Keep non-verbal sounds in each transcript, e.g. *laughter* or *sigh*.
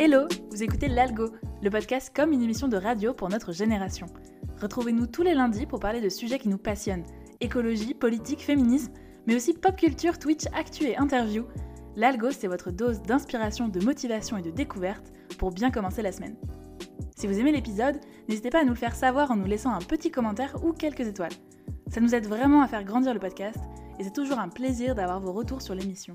Hello, vous écoutez l'Algo, le podcast comme une émission de radio pour notre génération. Retrouvez-nous tous les lundis pour parler de sujets qui nous passionnent écologie, politique, féminisme, mais aussi pop culture, Twitch, actu et interview. L'Algo, c'est votre dose d'inspiration, de motivation et de découverte pour bien commencer la semaine. Si vous aimez l'épisode, n'hésitez pas à nous le faire savoir en nous laissant un petit commentaire ou quelques étoiles. Ça nous aide vraiment à faire grandir le podcast et c'est toujours un plaisir d'avoir vos retours sur l'émission.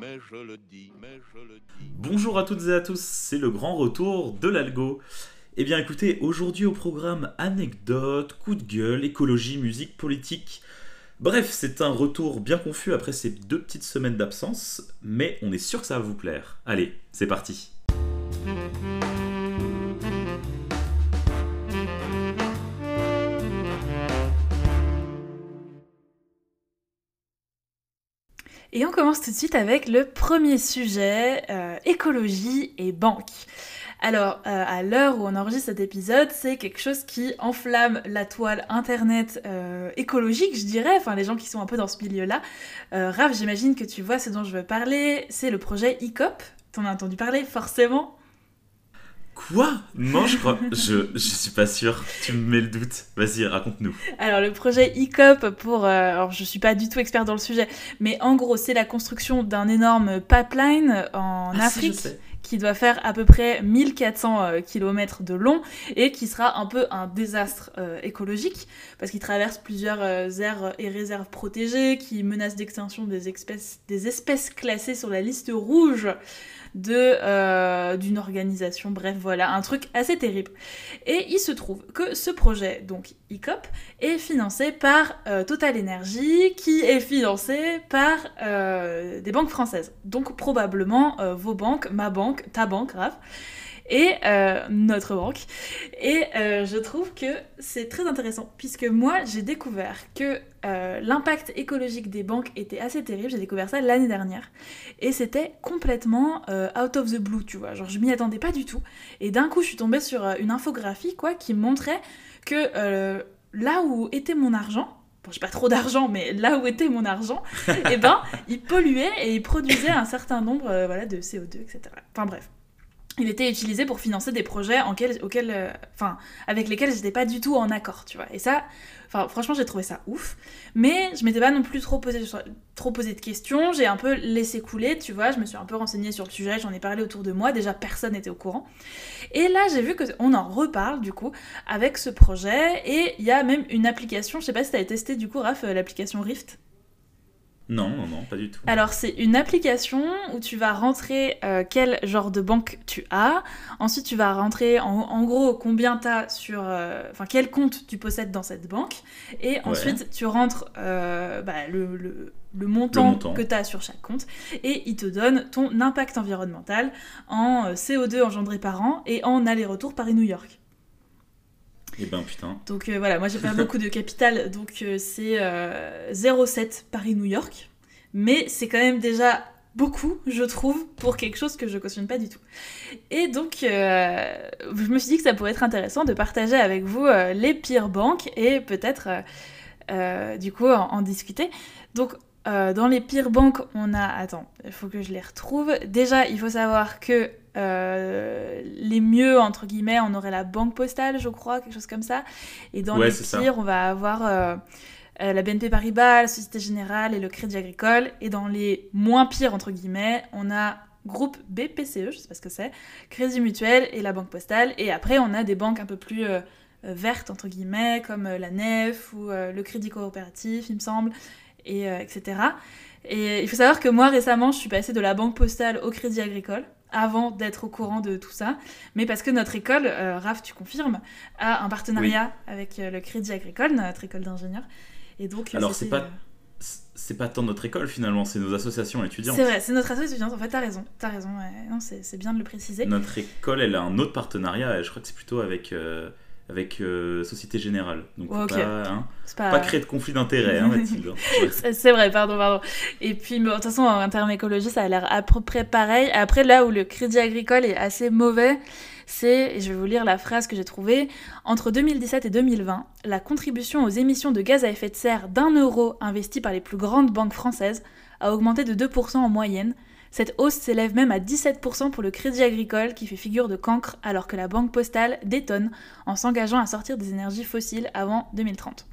mais je le dis, mais je le dis. Bonjour à toutes et à tous, c'est le grand retour de l'algo. Eh bien écoutez, aujourd'hui au programme anecdotes, coup de gueule, écologie, musique, politique. Bref, c'est un retour bien confus après ces deux petites semaines d'absence, mais on est sûr que ça va vous plaire. Allez, c'est parti. Et on commence tout de suite avec le premier sujet, euh, écologie et banque. Alors, euh, à l'heure où on enregistre cet épisode, c'est quelque chose qui enflamme la toile internet euh, écologique, je dirais, enfin les gens qui sont un peu dans ce milieu-là. Raph, j'imagine que tu vois ce dont je veux parler, c'est le projet ICOP. T'en as entendu parler, forcément Quoi? Non, je crois. Je, je suis pas sûre. Tu me mets le doute. Vas-y, raconte-nous. Alors, le projet ICOP, pour. alors, je suis pas du tout expert dans le sujet, mais en gros, c'est la construction d'un énorme pipeline en ah, Afrique. qui doit faire à peu près 1400 euh, km de long et qui sera un peu un désastre euh, écologique parce qu'il traverse plusieurs euh, aires et réserves protégées, qui menace d'extinction des espèces, des espèces classées sur la liste rouge euh, d'une organisation. Bref, voilà, un truc assez terrible. Et il se trouve que ce projet, donc ICOP, est financé par euh, Total Energy, qui est financé par euh, des banques françaises. Donc probablement vos banques, ma banque, ta banque, grave et euh, notre banque. Et euh, je trouve que c'est très intéressant, puisque moi, j'ai découvert que euh, l'impact écologique des banques était assez terrible. J'ai découvert ça l'année dernière. Et c'était complètement out of the blue, tu vois. Genre, je m'y attendais pas du tout. Et d'un coup, je suis tombée sur une infographie, quoi, qui montrait que là où était mon argent, bon, j'ai pas trop d'argent, mais là où était mon argent, et *laughs* eh ben, il polluait et il produisait un certain nombre voilà, de CO2, etc. Enfin bref il était utilisé pour financer des projets euh, avec lesquels j'étais pas du tout en accord, tu vois. Et ça, franchement, j'ai trouvé ça ouf. Mais je m'étais pas non plus trop posé, trop posé de questions. J'ai un peu laissé couler, tu vois. Je me suis un peu renseignée sur le sujet, j'en ai parlé autour de moi. Déjà, personne n'était au courant. Et là, j'ai vu qu'on en reparle, du coup, avec ce projet. Et il y a même une application, je sais pas si t'avais testé, du coup, Raph, euh, l'application Rift. Non, non, non, pas du tout. Alors, c'est une application où tu vas rentrer euh, quel genre de banque tu as. Ensuite, tu vas rentrer en, gros combien tu as sur. Euh, enfin, quel compte tu possèdes dans cette banque. Et ensuite, tu rentres euh, bah, le, le, montant que tu as sur chaque compte. Et il te donne ton impact environnemental en CO2 engendré par an et en aller-retour Paris-New York. Et eh ben putain. Donc euh, voilà, moi j'ai pas beaucoup de capital, donc euh, c'est 0,7 euh, Paris-New York. Mais c'est quand même déjà beaucoup, je trouve, pour quelque chose que je cautionne pas du tout. Et donc, je me suis dit que ça pourrait être intéressant de partager avec vous les pires banques et peut-être, du coup, en, discuter. Donc, dans les pires banques, on a... Attends, il faut que je les retrouve. Déjà, il faut savoir que euh, les mieux, entre guillemets, on aurait la banque postale, je crois, quelque chose comme ça. Et dans les pires, on va avoir euh, euh, la BNP Paribas, la Société Générale et le Crédit Agricole. Et dans les moins pires, entre guillemets, on a groupe BPCE, je sais pas ce que c'est, Crédit Mutuel et la banque postale. Et après, on a des banques un peu plus vertes, entre guillemets, comme la NEF ou le Crédit Coopératif, il me semble, et, etc. Et il faut savoir que moi, récemment, je suis passée de la banque postale au Crédit Agricole avant d'être au courant de tout ça, mais parce que notre école, euh, Raph, tu confirmes, a un partenariat avec euh, le Crédit Agricole, notre école d'ingénieurs. Et donc, alors c'est pas c'est pas tant notre école finalement, c'est nos associations étudiantes. C'est vrai, c'est notre association étudiante. En fait, t'as raison, t'as raison. c'est bien de le préciser. Notre école, elle a un autre partenariat. Et je crois que c'est plutôt avec euh, avec euh, Société Générale. Donc, pas, hein, pas... créer de conflit d'intérêts, hein, *laughs* Mathilde. c'est vrai, pardon, pardon. Et puis, de toute façon, en termes écologie, ça a l'air à peu près pareil. Après, là où le crédit agricole est assez mauvais, c'est, et je vais vous lire la phrase que j'ai trouvée, entre 2017 et 2020, la contribution aux émissions de gaz à effet de serre d'un euro investi par les plus grandes banques françaises a augmenté de 2% en moyenne, cette hausse s'élève même à 17% pour le crédit agricole qui fait figure de cancre alors que la banque postale détonne en s'engageant à sortir des énergies fossiles avant 2030.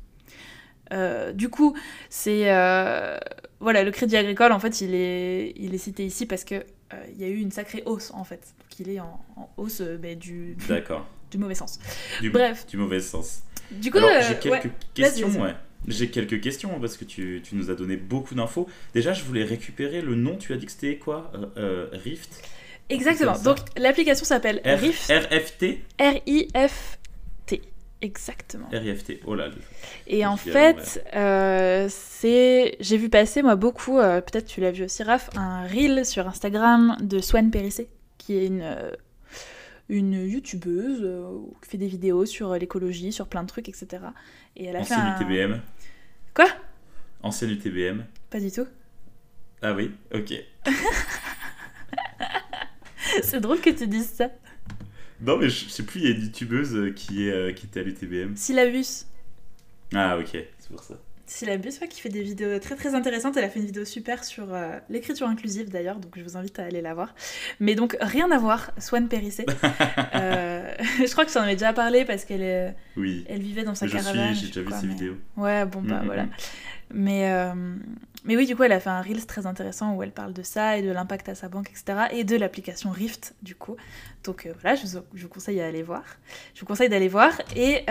Euh, du coup, c'est euh, voilà le crédit agricole en fait il est il est cité ici parce que euh, il y a eu une sacrée hausse en fait qu'il est en, hausse ben, du *laughs* du mauvais sens. Du, Bref, du mauvais sens. Du coup, j'ai quelques questions. Ouais. J'ai quelques questions parce que tu, tu nous as donné beaucoup d'infos. Déjà, je voulais récupérer le nom. Tu as dit que c'était quoi euh, euh, Rift? Exactement. Donc, l'application s'appelle Rift. RFT R-I-F-T. Exactement. RIFT, oh là. Et en fait, euh, c'est, j'ai vu passer moi beaucoup, peut-être tu l'as vu aussi Raph, un reel sur Instagram de Swan Périssé, qui est une une youtubeuse qui fait des vidéos sur l'écologie, sur plein de trucs, etc. Et elle a fait un... UTBM. Quoi? Ancienne UTBM. Pas du tout. Ah oui, ok. *laughs* c'est drôle que tu dises ça. Non, mais je sais plus, il y a une youtubeuse qui, est, euh, qui était à l'UTBM. Syllabus. Ah, ok, c'est pour ça. Syllabus, ouais, qui fait des vidéos très très intéressantes. Elle a fait une vidéo super sur euh, l'écriture inclusive d'ailleurs, donc je vous invite à aller la voir. Mais donc rien à voir, Swan Périssé. *laughs* euh, *laughs* je crois que j'en avais déjà parlé parce qu'elle est, oui. elle vivait dans sa je caravane. J'ai déjà vu ses vidéos. Ouais, bon bah mm, mm, voilà. Mm. Mais euh, mais oui, du coup, elle a fait un reels très intéressant où elle parle de ça et de l'impact à sa banque, etc. Et de l'application Rift, du coup. Donc euh, voilà, je vous, je vous conseille d'aller voir. Je vous conseille d'aller voir. Et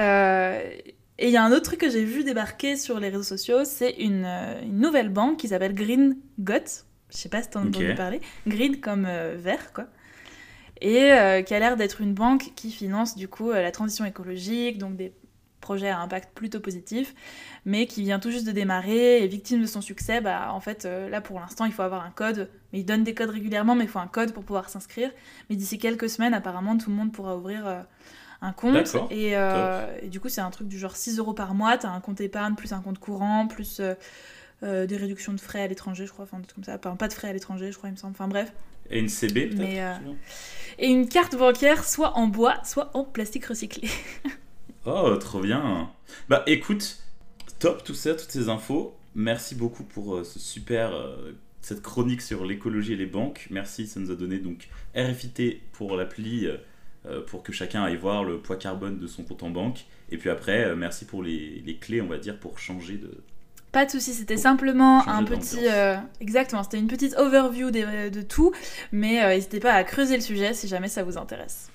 et il y a un autre truc que j'ai vu débarquer sur les réseaux sociaux, c'est une, euh, nouvelle banque qui s'appelle Green Got. Je sais pas si t'en as entendu parler. Green comme euh, vert, quoi. Et euh, qui a l'air d'être une banque qui finance du coup la transition écologique, donc des projets à impact plutôt positif, mais qui vient tout juste de démarrer et victime de son succès, bah en fait là pour l'instant il faut avoir un code, mais il donne des codes régulièrement, mais il faut un code pour pouvoir s'inscrire. Mais d'ici quelques semaines apparemment tout le monde pourra ouvrir un compte. Euh, et, du coup, c'est un truc du genre 6 euros par mois. Tu as un compte épargne, plus un compte courant, plus euh, euh, des réductions de frais à l'étranger, je crois. Enfin, comme ça. pas de frais à l'étranger, je crois, il me semble. Enfin, bref. Et une CB, peut-être Et une carte bancaire, soit en bois, soit en plastique recyclé. *laughs* oh, trop bien. Bah, écoute, top tout ça, toutes ces infos. Merci beaucoup pour ce super cette chronique sur l'écologie et les banques. Merci, ça nous a donné donc RFIT pour l'appli euh, pour que chacun aille voir le poids carbone de son compte en banque. Et puis après, euh, merci pour les, les, clés, on va dire, pour changer de... Pas de souci, c'était simplement un petit... Euh, exactement, c'était une petite overview de, de tout, mais n'hésitez pas à creuser le sujet si jamais ça vous intéresse.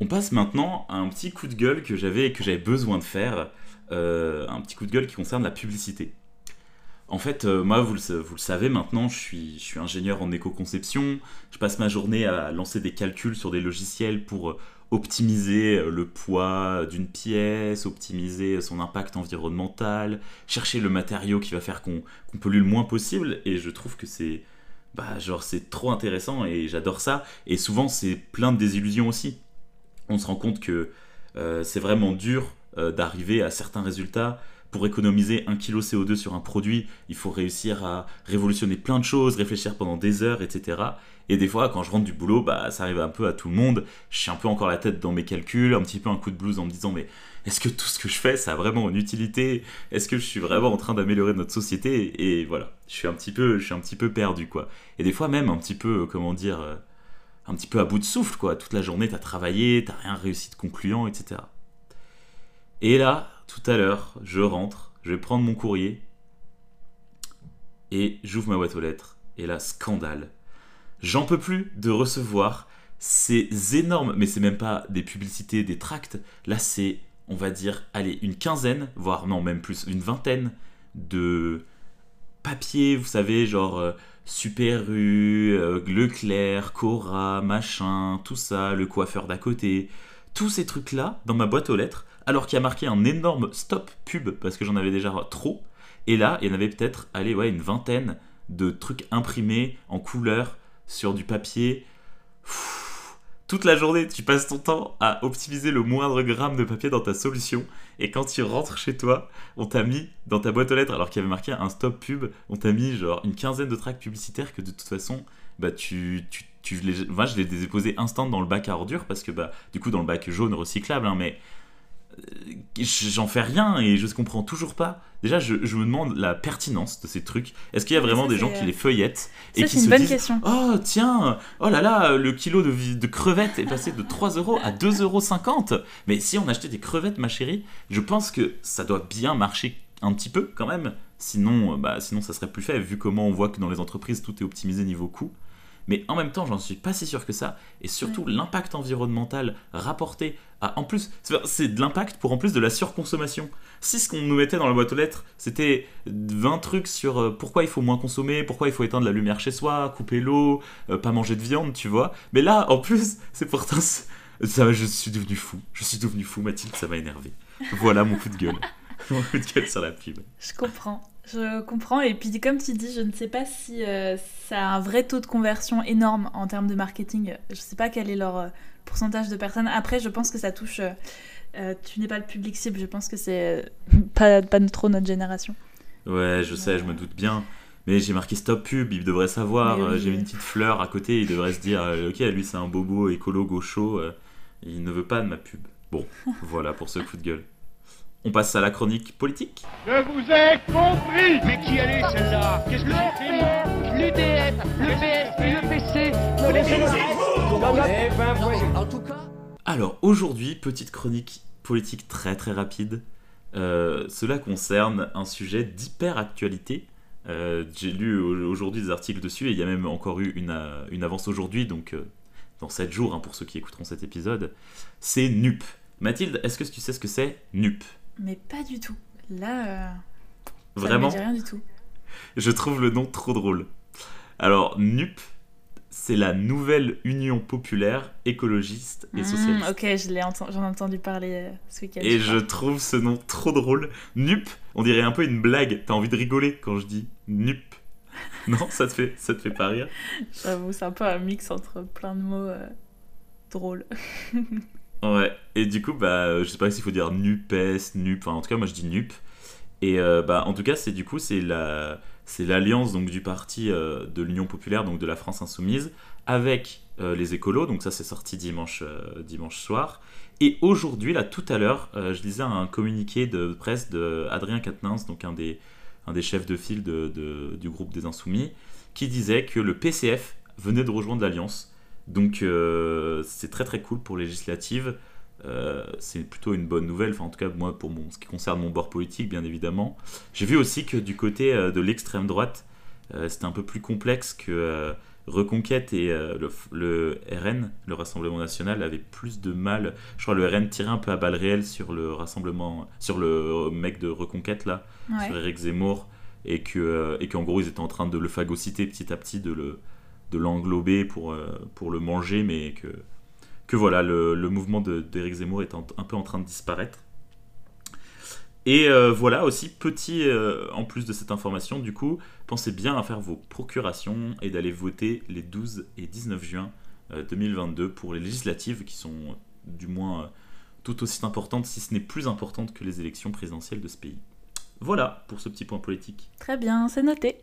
On passe maintenant à un petit coup de gueule que j'avais que j'avais besoin de faire. Euh, un petit coup de gueule qui concerne la publicité. En fait, euh, moi, vous le, savez maintenant, je suis, ingénieur en éco-conception. Je passe ma journée à lancer des calculs sur des logiciels pour euh, optimiser le poids d'une pièce, optimiser son impact environnemental, chercher le matériau qui va faire qu'on pollue le moins possible. Et je trouve que c'est bah, c'est trop intéressant et j'adore ça. Et souvent, c'est plein de désillusions aussi. On se rend compte que c'est vraiment dur euh, d'arriver à certains résultats. Pour économiser un kilo CO2 sur un produit, il faut réussir à révolutionner plein de choses, réfléchir pendant des heures, etc. Et des fois, quand je rentre du boulot, bah, ça arrive un peu à tout le monde. Je suis un peu encore la tête dans mes calculs, un petit peu un coup de blues en me disant mais est-ce que tout ce que je fais, ça a vraiment une utilité? Est-ce que je suis vraiment en train d'améliorer notre société? Et voilà, je suis un petit peu, je suis un petit peu perdu quoi. Et des fois même un petit peu, comment dire, euh, un petit peu à bout de souffle quoi. Toute la journée, t'as travaillé, t'as rien réussi de concluant, etc. Et là, tout à l'heure, je rentre, je vais prendre mon courrier et j'ouvre ma boîte aux lettres. Et là, scandale. J'en peux plus de recevoir ces énormes, mais c'est même pas des publicités, des tracts. Là, c'est, on va dire, allez, une quinzaine, voire non, même plus, une vingtaine de papiers, vous savez, genre euh, Super U, Leclerc, Cora, machin, tout ça, le coiffeur d'à côté, tous ces trucs-là dans ma boîte aux lettres, alors qu'il y a marqué un énorme stop pub parce que j'en avais déjà trop. Et là, il y en avait peut-être, allez, ouais, une vingtaine de trucs imprimés en couleur sur du papier. toute la journée, tu passes ton temps à optimiser le moindre gramme de papier dans ta solution. Et quand tu rentres chez toi, on t'a mis dans ta boîte aux lettres, alors qu'il y avait marqué un stop pub, on t'a mis genre une quinzaine de tracks publicitaires que de toute façon, bah tu, tu, tu les, moi je les ai déposés instant dans le bac à ordures parce que bah du coup dans le bac jaune recyclable, hein, mais j'en fais rien et je ne comprends toujours pas. Déjà, je, me demande la pertinence de ces trucs. Est-ce qu'il y a vraiment des gens qui les feuillettent et qui se disent question. Oh tiens, oh là là, le kilo de, de crevettes est passé de 3 euros à 2,50 euros. Mais si on achetait des crevettes, ma chérie, je pense que ça doit bien marcher un petit peu quand même. Sinon, bah, sinon ça serait plus fait vu comment on voit que dans les entreprises tout est optimisé niveau coût mais en même temps, j'en suis pas si sûr que ça. Et surtout, l'impact environnemental rapporté à. En plus, c'est de l'impact pour en plus de la surconsommation. Si ce qu'on nous mettait dans la boîte aux lettres, c'était 20 trucs sur euh, pourquoi il faut moins consommer, pourquoi il faut éteindre la lumière chez soi, couper l'eau, euh, pas manger de viande, tu vois. Mais là, en plus, *laughs* c'est pourtant. Ça, je suis devenu fou. Je suis devenu fou, Mathilde, ça m'a énervé. Voilà mon coup de gueule. *laughs* mon coup de gueule sur la pub. Je comprends. Je comprends. Et puis, comme tu dis, je ne sais pas si euh, ça a un vrai taux de conversion énorme en termes de marketing. Je ne sais pas quel est leur euh, pourcentage de personnes. Après, je pense que ça touche. Euh, tu n'es pas le public cible. Je pense que c'est *laughs* pas, pas trop notre génération. Ouais, je sais, je me doute bien. Mais j'ai marqué stop pub, il devrait savoir. J'ai mis une petite fleur à côté, il devrait se dire Ok, lui c'est un bobo écolo gaucho, il ne veut pas de ma pub. Bon, *laughs* voilà pour ce coup de gueule. On passe à la chronique politique. Je vous ai compris Mais qui allait celle-là? Qu'est-ce que c'est L'UDF, le PS, le PC, le En tout cas. Alors aujourd'hui, petite chronique politique très très rapide. Euh, cela concerne un sujet d'hyper actualité. Euh, j'ai lu aujourd'hui des articles dessus et il y a même encore eu une, euh, une avance aujourd'hui, donc dans 7 jours hein, pour ceux qui écouteront cet épisode. C'est NUP. Mathilde, est-ce que tu sais ce que c'est NUP? Mais pas du tout. Là, euh, vraiment, rien du tout. Je trouve le nom trop drôle. Alors, NUP, c'est la nouvelle Union populaire écologiste et hmm, socialiste. ok, j'en ai entendu parler euh, ce week-end. Et je, trouve ce nom trop drôle. NUP, on dirait un peu une blague. T'as envie de rigoler quand je dis NUP. *laughs* non, ça te fait, ça te fait pas rire? J'avoue, c'est un peu un mix entre plein de mots euh, drôles. *laughs* Ouais, et du coup, bah, je sais pas s'il faut dire NUPES, NUP, enfin en tout cas, moi je dis NUP. Et euh, bah, en tout cas, c'est du coup, c'est la, c'est l'alliance donc du parti euh, de l'Union populaire, donc de la France insoumise, avec euh, les écolos. Donc ça, c'est sorti dimanche, dimanche soir. Et aujourd'hui, là, tout à l'heure, je lisais un communiqué de presse de Adrien Quatennens, donc un des, chefs de file du groupe des Insoumis, qui disait que le PCF venait de rejoindre l'alliance. Donc euh, c'est très très cool pour législative. Euh, c'est plutôt une bonne nouvelle, enfin en tout cas moi pour mon, ce qui concerne mon bord politique bien évidemment. J'ai vu aussi que du côté euh, de l'extrême droite, c'était un peu plus complexe que Reconquête et le, RN, le Rassemblement National, avaient plus de mal. Je crois le RN tirait un peu à balles réelles sur le rassemblement, sur le mec de Reconquête là, sur Eric Zemmour, et que et qu'en gros ils étaient en train de le phagocyter petit à petit, de le de l'englober pour, euh, pour le manger, mais que, que voilà, le, le mouvement d'Éric Zemmour est un, peu en train de disparaître. Et euh, voilà aussi, petit, euh, en plus de cette information, du coup, pensez bien à faire vos procurations et d'aller voter les 12 et 19 juin 2022 pour les législatives qui sont du moins tout aussi importantes, si ce n'est plus importantes que les élections présidentielles de ce pays. Voilà pour ce petit point politique. Très bien, c'est noté.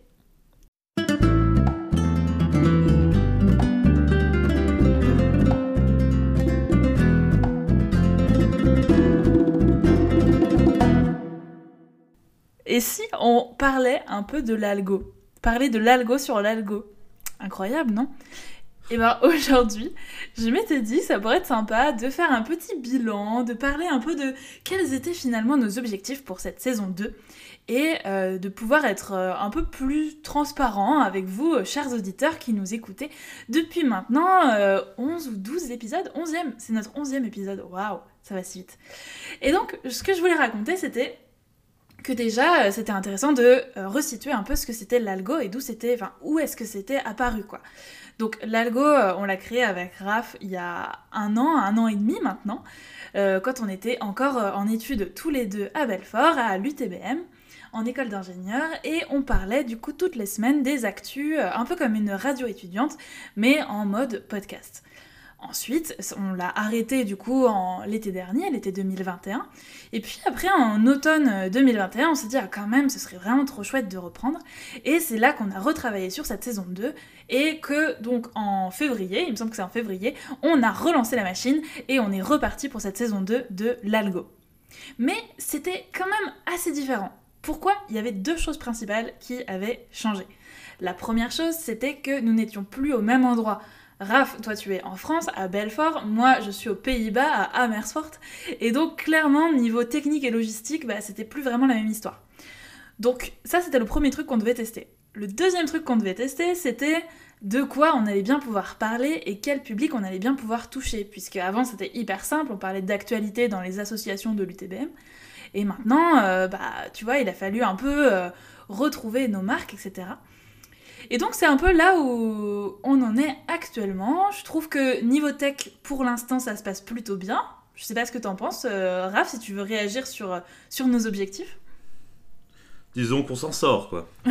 Et si on parlait un peu de l'algo? Parler de l'algo sur l'algo. Incroyable, non? Et eh bien *laughs* aujourd'hui, je m'étais dit ça pourrait être sympa de faire un petit bilan, de parler un peu de quels étaient finalement nos objectifs pour cette saison 2 et euh, de pouvoir être euh, un peu plus transparent avec vous, euh, chers auditeurs qui nous écoutez depuis maintenant 11 ou 12 épisodes. 11e, c'est notre 11e épisode, waouh, ça va si vite. Et donc, ce que je voulais raconter, c'était que déjà euh, c'était intéressant de euh, resituer un peu ce que c'était l'algo et d'où c'était, enfin où est-ce que c'était apparu quoi. Donc l'algo, euh, on l'a créé avec Raph il y a un an, un an et demi maintenant, quand on était encore en études tous les deux à Belfort, à l'UTBM, en école d'ingénieur, et on parlait du coup toutes les semaines des actus, un peu comme une radio étudiante, mais en mode podcast. Ensuite, on l'a arrêté du coup en l'été dernier, l'été 2021. Et puis après, en automne 2021, on s'est dit, ah quand même, ce serait vraiment trop chouette de reprendre. Et c'est là qu'on a retravaillé sur cette saison 2. Et que donc en février, il me semble que c'est en février, on a relancé la machine et on est reparti pour cette saison 2 de l'algo. Mais c'était quand même assez différent. Pourquoi? Il y avait deux choses principales qui avaient changé. La première chose, c'était que nous n'étions plus au même endroit Raph, toi tu es en France, à Belfort, moi je suis aux Pays-Bas, à Amersfoort, et donc clairement, niveau technique et logistique, bah, c'était plus vraiment la même histoire. Donc ça c'était le premier truc qu'on devait tester. Le deuxième truc qu'on devait tester, c'était de quoi on allait bien pouvoir parler et quel public on allait bien pouvoir toucher, puisque avant c'était hyper simple, on parlait d'actualité dans les associations de l'UTBM, et maintenant, euh, bah tu vois, il a fallu un peu euh, retrouver nos marques, etc. Et donc c'est un peu là où on en est actuellement. Je trouve que niveau tech, pour l'instant, ça se passe plutôt bien. Je sais pas ce que t'en penses, euh, Raph, si tu veux réagir sur, sur nos objectifs. Disons qu'on s'en sort, quoi. *laughs*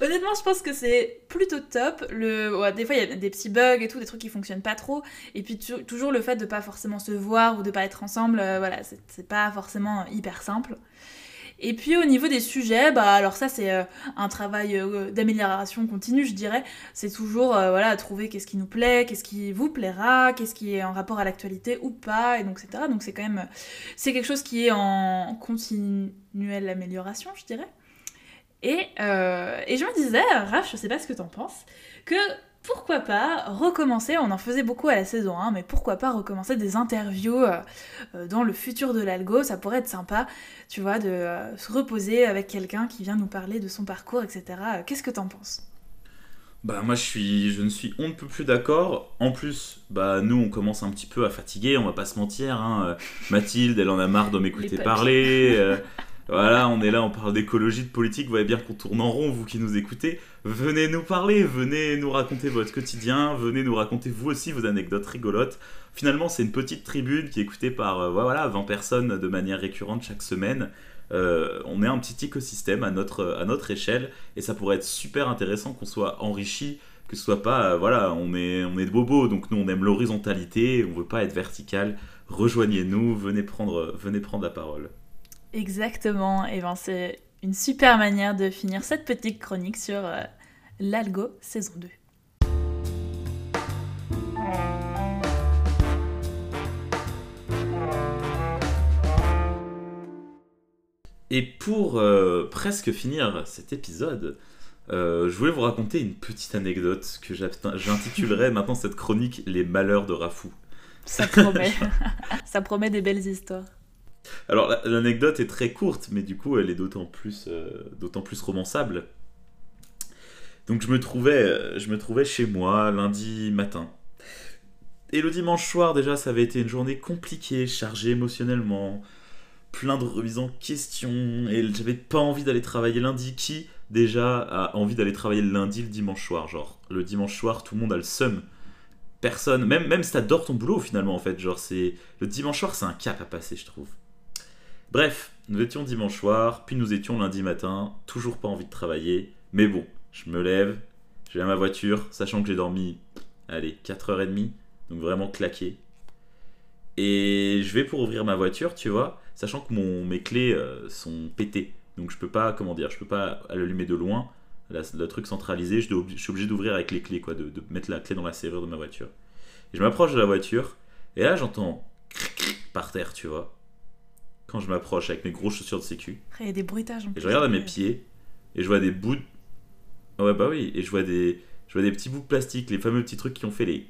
Honnêtement, je pense que c'est plutôt top. Le... des fois, il y a des petits bugs et tout, des trucs qui fonctionnent pas trop. Et puis, toujours le fait de pas forcément se voir ou de pas être ensemble, euh, voilà, c'est pas forcément hyper simple. Et puis au niveau des sujets, bah alors ça c'est euh, un travail euh, d'amélioration continue, je dirais. C'est toujours euh, voilà trouver qu'est-ce qui nous plaît, qu'est-ce qui vous plaira, qu'est-ce qui est en rapport à l'actualité ou pas, et donc etc. Donc c'est quand même c'est quelque chose qui est en continuelle amélioration, je dirais. Et, et je me disais, Raph, je sais pas ce que t'en penses, que pourquoi pas recommencer, on en faisait beaucoup à la saison 1, mais pourquoi pas recommencer des interviews euh, euh, dans le futur de l'algo, ça pourrait être sympa, tu vois, de euh, se reposer avec quelqu'un qui vient nous parler de son parcours, etc. Qu'est-ce que t'en penses? Bah moi je suis je ne suis on ne peut plus d'accord. En plus, bah nous on commence un petit peu à fatiguer, on va pas se mentir. Hein. Mathilde, elle en a marre de m'écouter parler. *laughs* Voilà, on est là, on parle d'écologie, de politique, vous voyez bien qu'on tourne en rond, vous qui nous écoutez. Venez nous parler, venez nous raconter votre quotidien, venez nous raconter vous aussi vos anecdotes rigolotes. Finalement, c'est une petite tribune qui est écoutée par euh, voilà, 20 personnes de manière récurrente chaque semaine. Euh, on est un petit écosystème à notre, échelle et ça pourrait être super intéressant qu'on soit enrichi, que ce soit pas, euh, voilà, on est, on de bobos, donc nous on aime l'horizontalité, on veut pas être vertical. Rejoignez-nous, venez prendre la parole. Exactement, et ben c'est une super manière de finir cette petite chronique sur euh, l'Algo saison 2. Et pour euh, presque finir cet épisode, euh, je voulais vous raconter une petite anecdote que j'intitulerai maintenant cette chronique Les malheurs de Rafou. Ça promet. *laughs* Ça promet des belles histoires. Alors l'anecdote est très courte, mais du coup elle est d'autant plus, euh, d'autant plus romançable. Donc je me, trouvais, je me trouvais chez moi lundi matin. Et le dimanche soir déjà ça avait été une journée compliquée, chargée émotionnellement, plein de remises en question, et j'avais pas envie d'aller travailler lundi. Qui déjà a envie d'aller travailler le lundi, le dimanche soir Genre le dimanche soir tout le monde a le seum personne, même, même si t'adores ton boulot finalement en fait, genre c'est le dimanche soir c'est un cap à passer je trouve. Bref, nous étions dimanche soir, puis nous étions lundi matin, toujours pas envie de travailler, mais bon, je me lève, je vais à ma voiture, sachant que j'ai dormi, allez, 4h30, donc vraiment claqué. Et je vais pour ouvrir ma voiture, tu vois, sachant que mon, mes clés euh, sont pétées. Donc je peux pas, comment dire, je peux pas l'allumer de loin. le truc centralisé, je, suis obligé d'ouvrir avec les clés, quoi, de, de, mettre la clé dans la serrure de ma voiture. Et je m'approche de la voiture, et là j'entends par terre, tu vois quand je m'approche avec mes grosses chaussures de sécu. Il y a des bruitages. et je regarde à mes pieds et je vois des bouts. De... ouais, bah oui. Et je vois des, je vois des petits bouts de plastique, les fameux petits trucs qui ont fait les.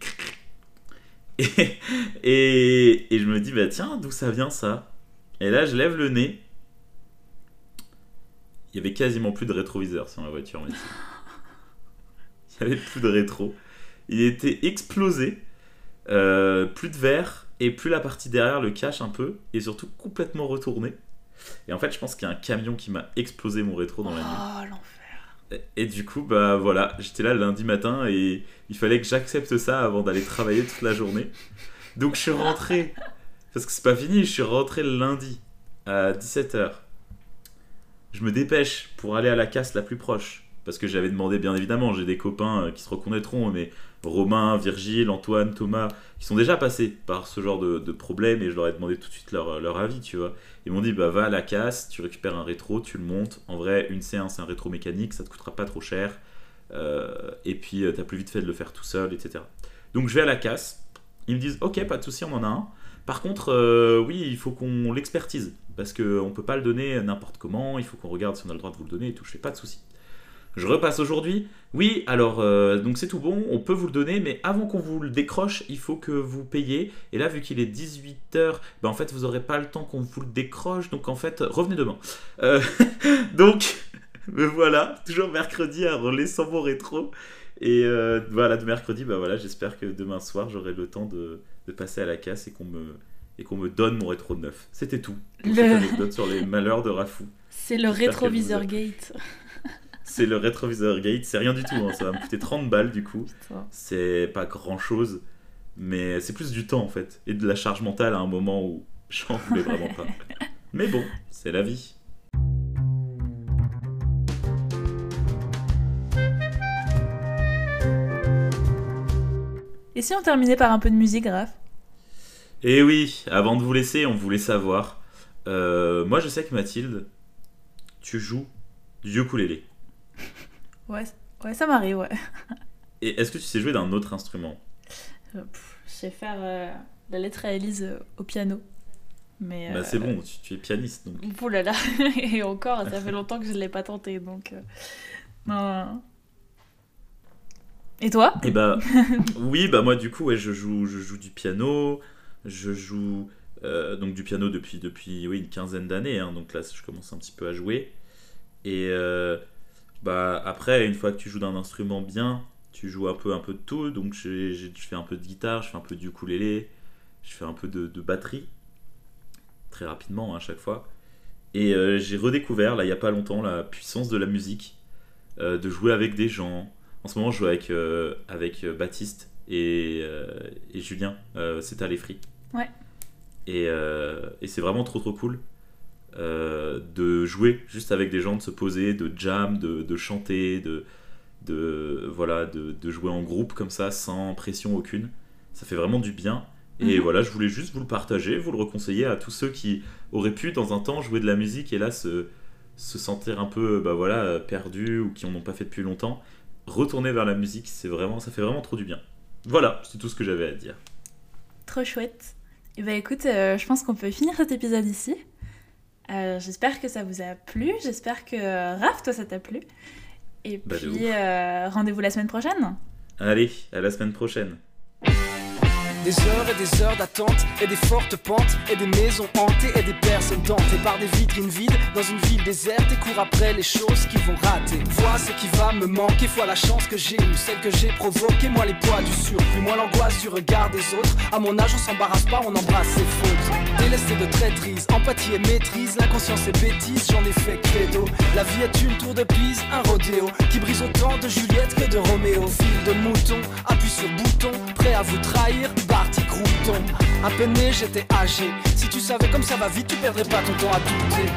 Et, et, et je me dis, bah tiens, d'où ça vient ça? Et là, je lève le nez. Il y avait quasiment plus de rétroviseur sur ma voiture. *laughs* Il y avait plus de rétro. Il était explosé. Euh, plus de verre et plus la partie derrière le cache un peu, et surtout complètement retournée. Et en fait, je pense qu'il y a un camion qui m'a explosé mon rétro dans la nuit. Oh, l'enfer. Et, et du coup, bah voilà, j'étais là le lundi matin et il fallait que j'accepte ça avant d'aller travailler toute la journée. Donc je suis rentré, parce que c'est pas fini, je suis rentré le lundi à 17h. Je me dépêche pour aller à la casse la plus proche. Parce que j'avais demandé, bien évidemment, j'ai des copains euh, qui se reconnaîtront, mais Romain, Virgile, Antoine, Thomas, qui sont déjà passés par ce genre de, problème et je leur ai demandé tout de suite leur, leur avis, tu vois. Ils m'ont dit, bah va à la casse, tu récupères un rétro, tu le montes. En vrai, une C1, c'est un rétro mécanique, ça te coûtera pas trop cher. Euh, et puis, euh, t'as plus vite fait de le faire tout seul, etc. Donc, je vais à la casse. Ils me disent, ok, pas de souci, on en a un. Par contre, euh, oui, il faut qu'on l'expertise. Parce qu'on peut pas le donner n'importe comment, il faut qu'on regarde si on a le droit de vous le donner et tout, je fais pas de souci. Je repasse aujourd'hui. Oui, alors, euh, donc c'est tout bon, on peut vous le donner, mais avant qu'on vous le décroche, il faut que vous payiez. Et là, vu qu'il est 18h, ben en fait, vous aurez pas le temps qu'on vous le décroche, donc en fait, revenez demain. Euh, *laughs* donc, *laughs* me voilà, toujours mercredi à relais sans mon rétro. Et euh, voilà, de mercredi, bah voilà, j'espère que demain soir, j'aurai le temps de, de passer à la casse et qu'on me, et qu'on me donne mon rétro neuf. C'était tout. Pour Le- cette anecdote sur les malheurs de Rafou. C'est le rétroviseur gate. *laughs* C'est le rétroviseur gate, c'est rien du tout, hein, ça va me coûter 30 balles du coup. C'est pas grand chose, mais c'est plus du temps en fait, et de la charge mentale à un moment où j'en voulais vraiment pas. *laughs* Mais bon, c'est la vie. Et si on terminait par un peu de musique, Raph? Et oui, avant de vous laisser, on voulait savoir. euh, moi je sais que Mathilde, tu joues du ukulélé. Ouais, ouais ça m'arrive, ouais. *laughs* Et est-ce que tu sais jouer d'un autre instrument? Euh, Je sais faire euh, la lettre à Elise euh, au piano. Mais, Bah euh, c'est bon, tu, tu es pianiste donc. Ouh là là, *laughs* et encore, ça *laughs* fait longtemps que je ne l'ai pas tenté, donc... Non, non, non. Et toi? Et bah oui, bah moi du coup ouais, je joue je joue du piano, je joue euh, donc du piano depuis depuis oui une quinzaine d'années hein, donc là je commence un petit peu à jouer et euh, bah après une fois que tu joues d'un instrument bien, tu joues un peu un peu de tout donc j'ai- je fais un peu de guitare, je fais un peu du ukulélé, je fais un peu de, de batterie très rapidement hein, à chaque fois et euh, j'ai redécouvert là il y a pas longtemps la puissance de la musique, euh, de jouer avec des gens en ce moment, je joue avec, euh, avec Baptiste et, et Julien. C'est à l'Efri. Ouais. Et, et c'est vraiment trop trop cool euh, de jouer juste avec des gens, de se poser, de jam, de, de chanter, de, de, voilà, de, de jouer en groupe comme ça, sans pression aucune. Ça fait vraiment du bien. Et Mhm. voilà, je voulais juste vous le partager, vous le reconseiller à tous ceux qui auraient pu dans un temps jouer de la musique et là se, se sentir un peu bah voilà, perdus ou qui en ont pas fait depuis longtemps retourner vers la musique, c'est vraiment, ça fait vraiment trop du bien. Voilà, c'est tout ce que j'avais à dire. Trop chouette. Et bah écoute, euh, je pense qu'on peut finir cet épisode ici. Euh, j'espère que ça vous a plu, j'espère que euh, Raph, toi, ça t'a plu. Et Bah, puis, euh, rendez-vous la semaine prochaine. Allez, à la semaine prochaine. Des heures et des heures d'attente, et des fortes pentes, et des maisons hantées, et des personnes tentées par des vitrines vides dans une ville déserte et cours après les choses qui vont rater. Vois ce qui va me manquer, vois la chance que j'ai eue, celle que j'ai provoquée, moi les poids du surplus, moi l'angoisse du regard des autres. À mon âge, on s'embarrasse pas, on embrasse ses fautes. Délesté de traîtrise, empathie et maîtrise, l'inconscience et bêtise, j'en ai fait credo. La vie est une tour de Pise, un rodéo qui brise autant de Juliette que de Roméo. Fil de mouton, appuie sur bouton, prêt à vous trahir, parti crouton. À peine né, j'étais âgé. Si tu savais comme ça va vite, tu perdrais pas ton temps à douter.